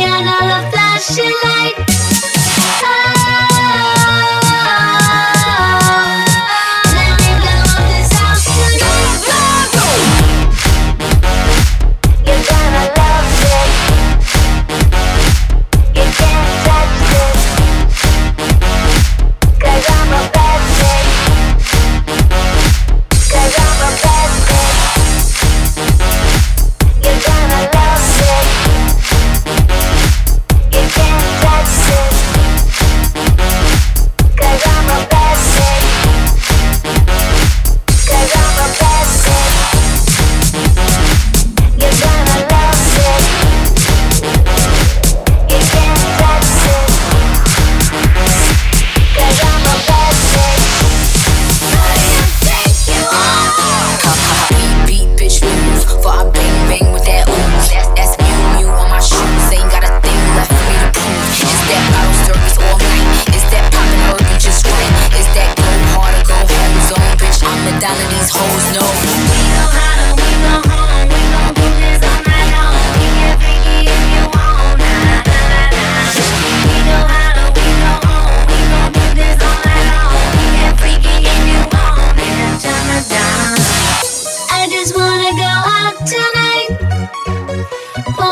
neon, all flashing light.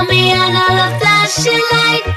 Me another flashing light.